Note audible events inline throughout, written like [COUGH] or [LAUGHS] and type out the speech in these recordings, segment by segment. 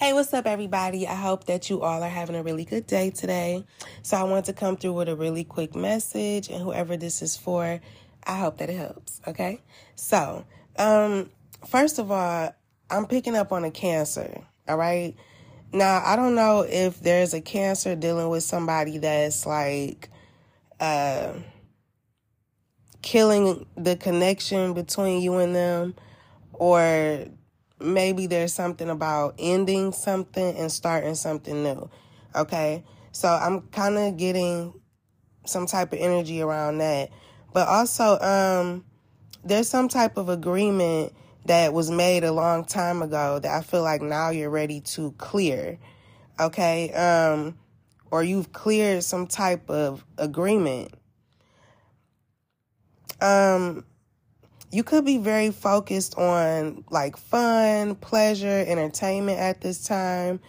Hey, what's up, everybody? I hope that you all are having a really good day today. So, I want to come through with a really quick message, and whoever this is for, I hope that it helps. Okay. So, um, first of all, I'm picking up on a cancer. All right. Now, I don't know if there's a cancer dealing with somebody that's like, uh, killing the connection between you and them, or maybe there's something about ending something and starting something new. Okay. So I'm kind of getting some type of energy around that. But also, um, there's some type of agreement that was made a long time ago that I feel like now you're ready to clear. Okay. Um, or you've cleared some type of agreement. Um, you could be very focused on like fun, pleasure, entertainment at this time.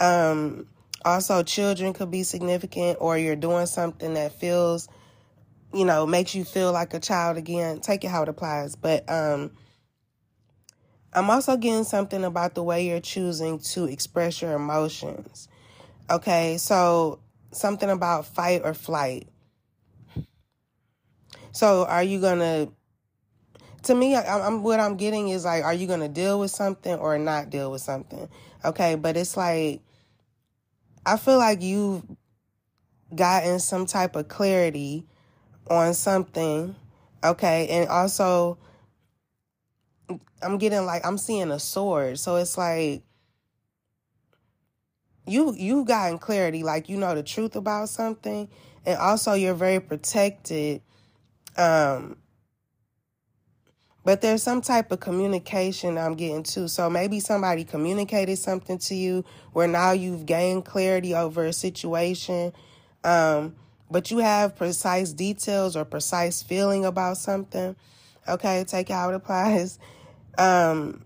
Um, also, children could be significant, or you're doing something that feels, you know, makes you feel like a child again. Take it how it applies. But um, I'm also getting something about the way you're choosing to express your emotions. Okay, so something about fight or flight. So, are you gonna to me, I, am what I'm getting is like, are you going to deal with something or not deal with something? Okay, but it's like, I feel like you've gotten some type of clarity on something. Okay, and also, I'm getting like I'm seeing a sword, so it's like you you've gotten clarity, like you know the truth about something, and also you're very protected um but there's some type of communication I'm getting too. So maybe somebody communicated something to you where now you've gained clarity over a situation. Um, but you have precise details or precise feeling about something. Okay, take how it applies. Um,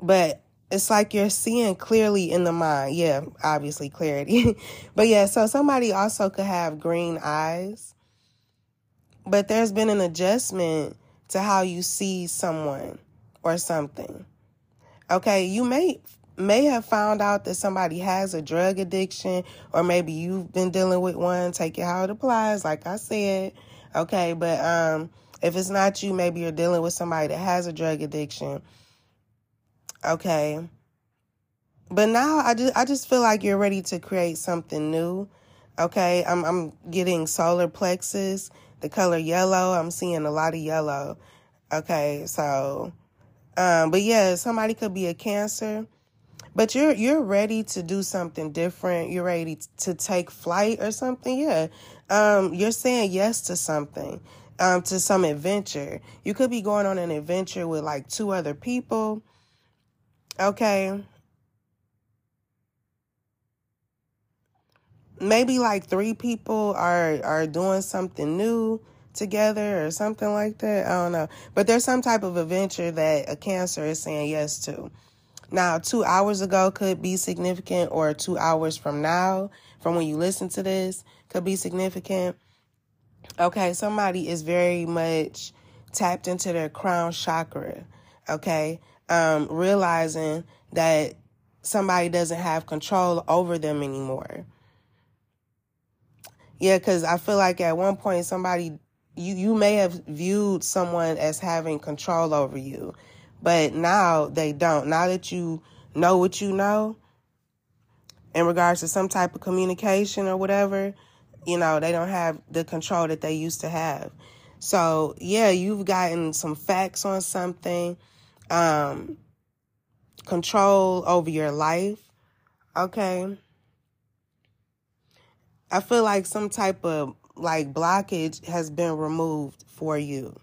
but it's like you're seeing clearly in the mind. Yeah, obviously clarity. [LAUGHS] but yeah, so somebody also could have green eyes. But there's been an adjustment to how you see someone or something. Okay, you may may have found out that somebody has a drug addiction or maybe you've been dealing with one, take it how it applies like I said. Okay, but um if it's not you, maybe you're dealing with somebody that has a drug addiction. Okay. But now I just I just feel like you're ready to create something new. Okay? I'm I'm getting solar plexus the color yellow. I'm seeing a lot of yellow. Okay, so um but yeah, somebody could be a cancer. But you're you're ready to do something different. You're ready to take flight or something. Yeah. Um you're saying yes to something. Um to some adventure. You could be going on an adventure with like two other people. Okay. Maybe like three people are are doing something new together or something like that. I don't know. But there's some type of adventure that a cancer is saying yes to. Now, two hours ago could be significant, or two hours from now, from when you listen to this, could be significant. Okay, somebody is very much tapped into their crown chakra. Okay, um, realizing that somebody doesn't have control over them anymore. Yeah, because I feel like at one point somebody you you may have viewed someone as having control over you, but now they don't. Now that you know what you know in regards to some type of communication or whatever, you know, they don't have the control that they used to have. So, yeah, you've gotten some facts on something, um, control over your life. Okay. I feel like some type of like blockage has been removed for you.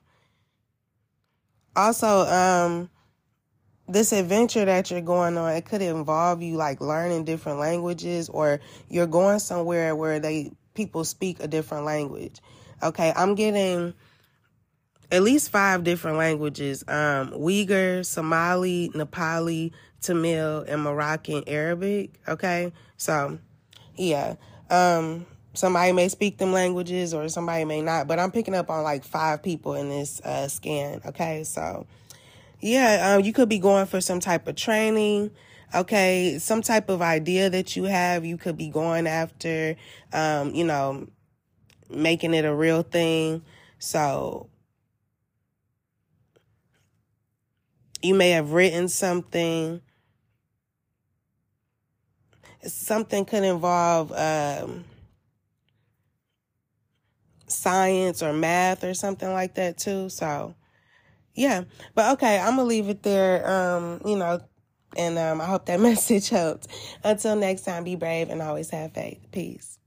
Also, um, this adventure that you're going on, it could involve you like learning different languages or you're going somewhere where they people speak a different language. Okay, I'm getting at least five different languages. Um, Uyghur, Somali, Nepali, Tamil, and Moroccan Arabic. Okay, so yeah. Um, somebody may speak them languages or somebody may not, but I'm picking up on like five people in this uh, scan. Okay, so yeah, um, you could be going for some type of training. Okay, some type of idea that you have, you could be going after, um, you know, making it a real thing. So you may have written something. Something could involve um, science or math or something like that too. So yeah, but okay, I'm gonna leave it there. Um, you know, and um, I hope that [LAUGHS] message helped. Until next time, be brave and always have faith. Peace.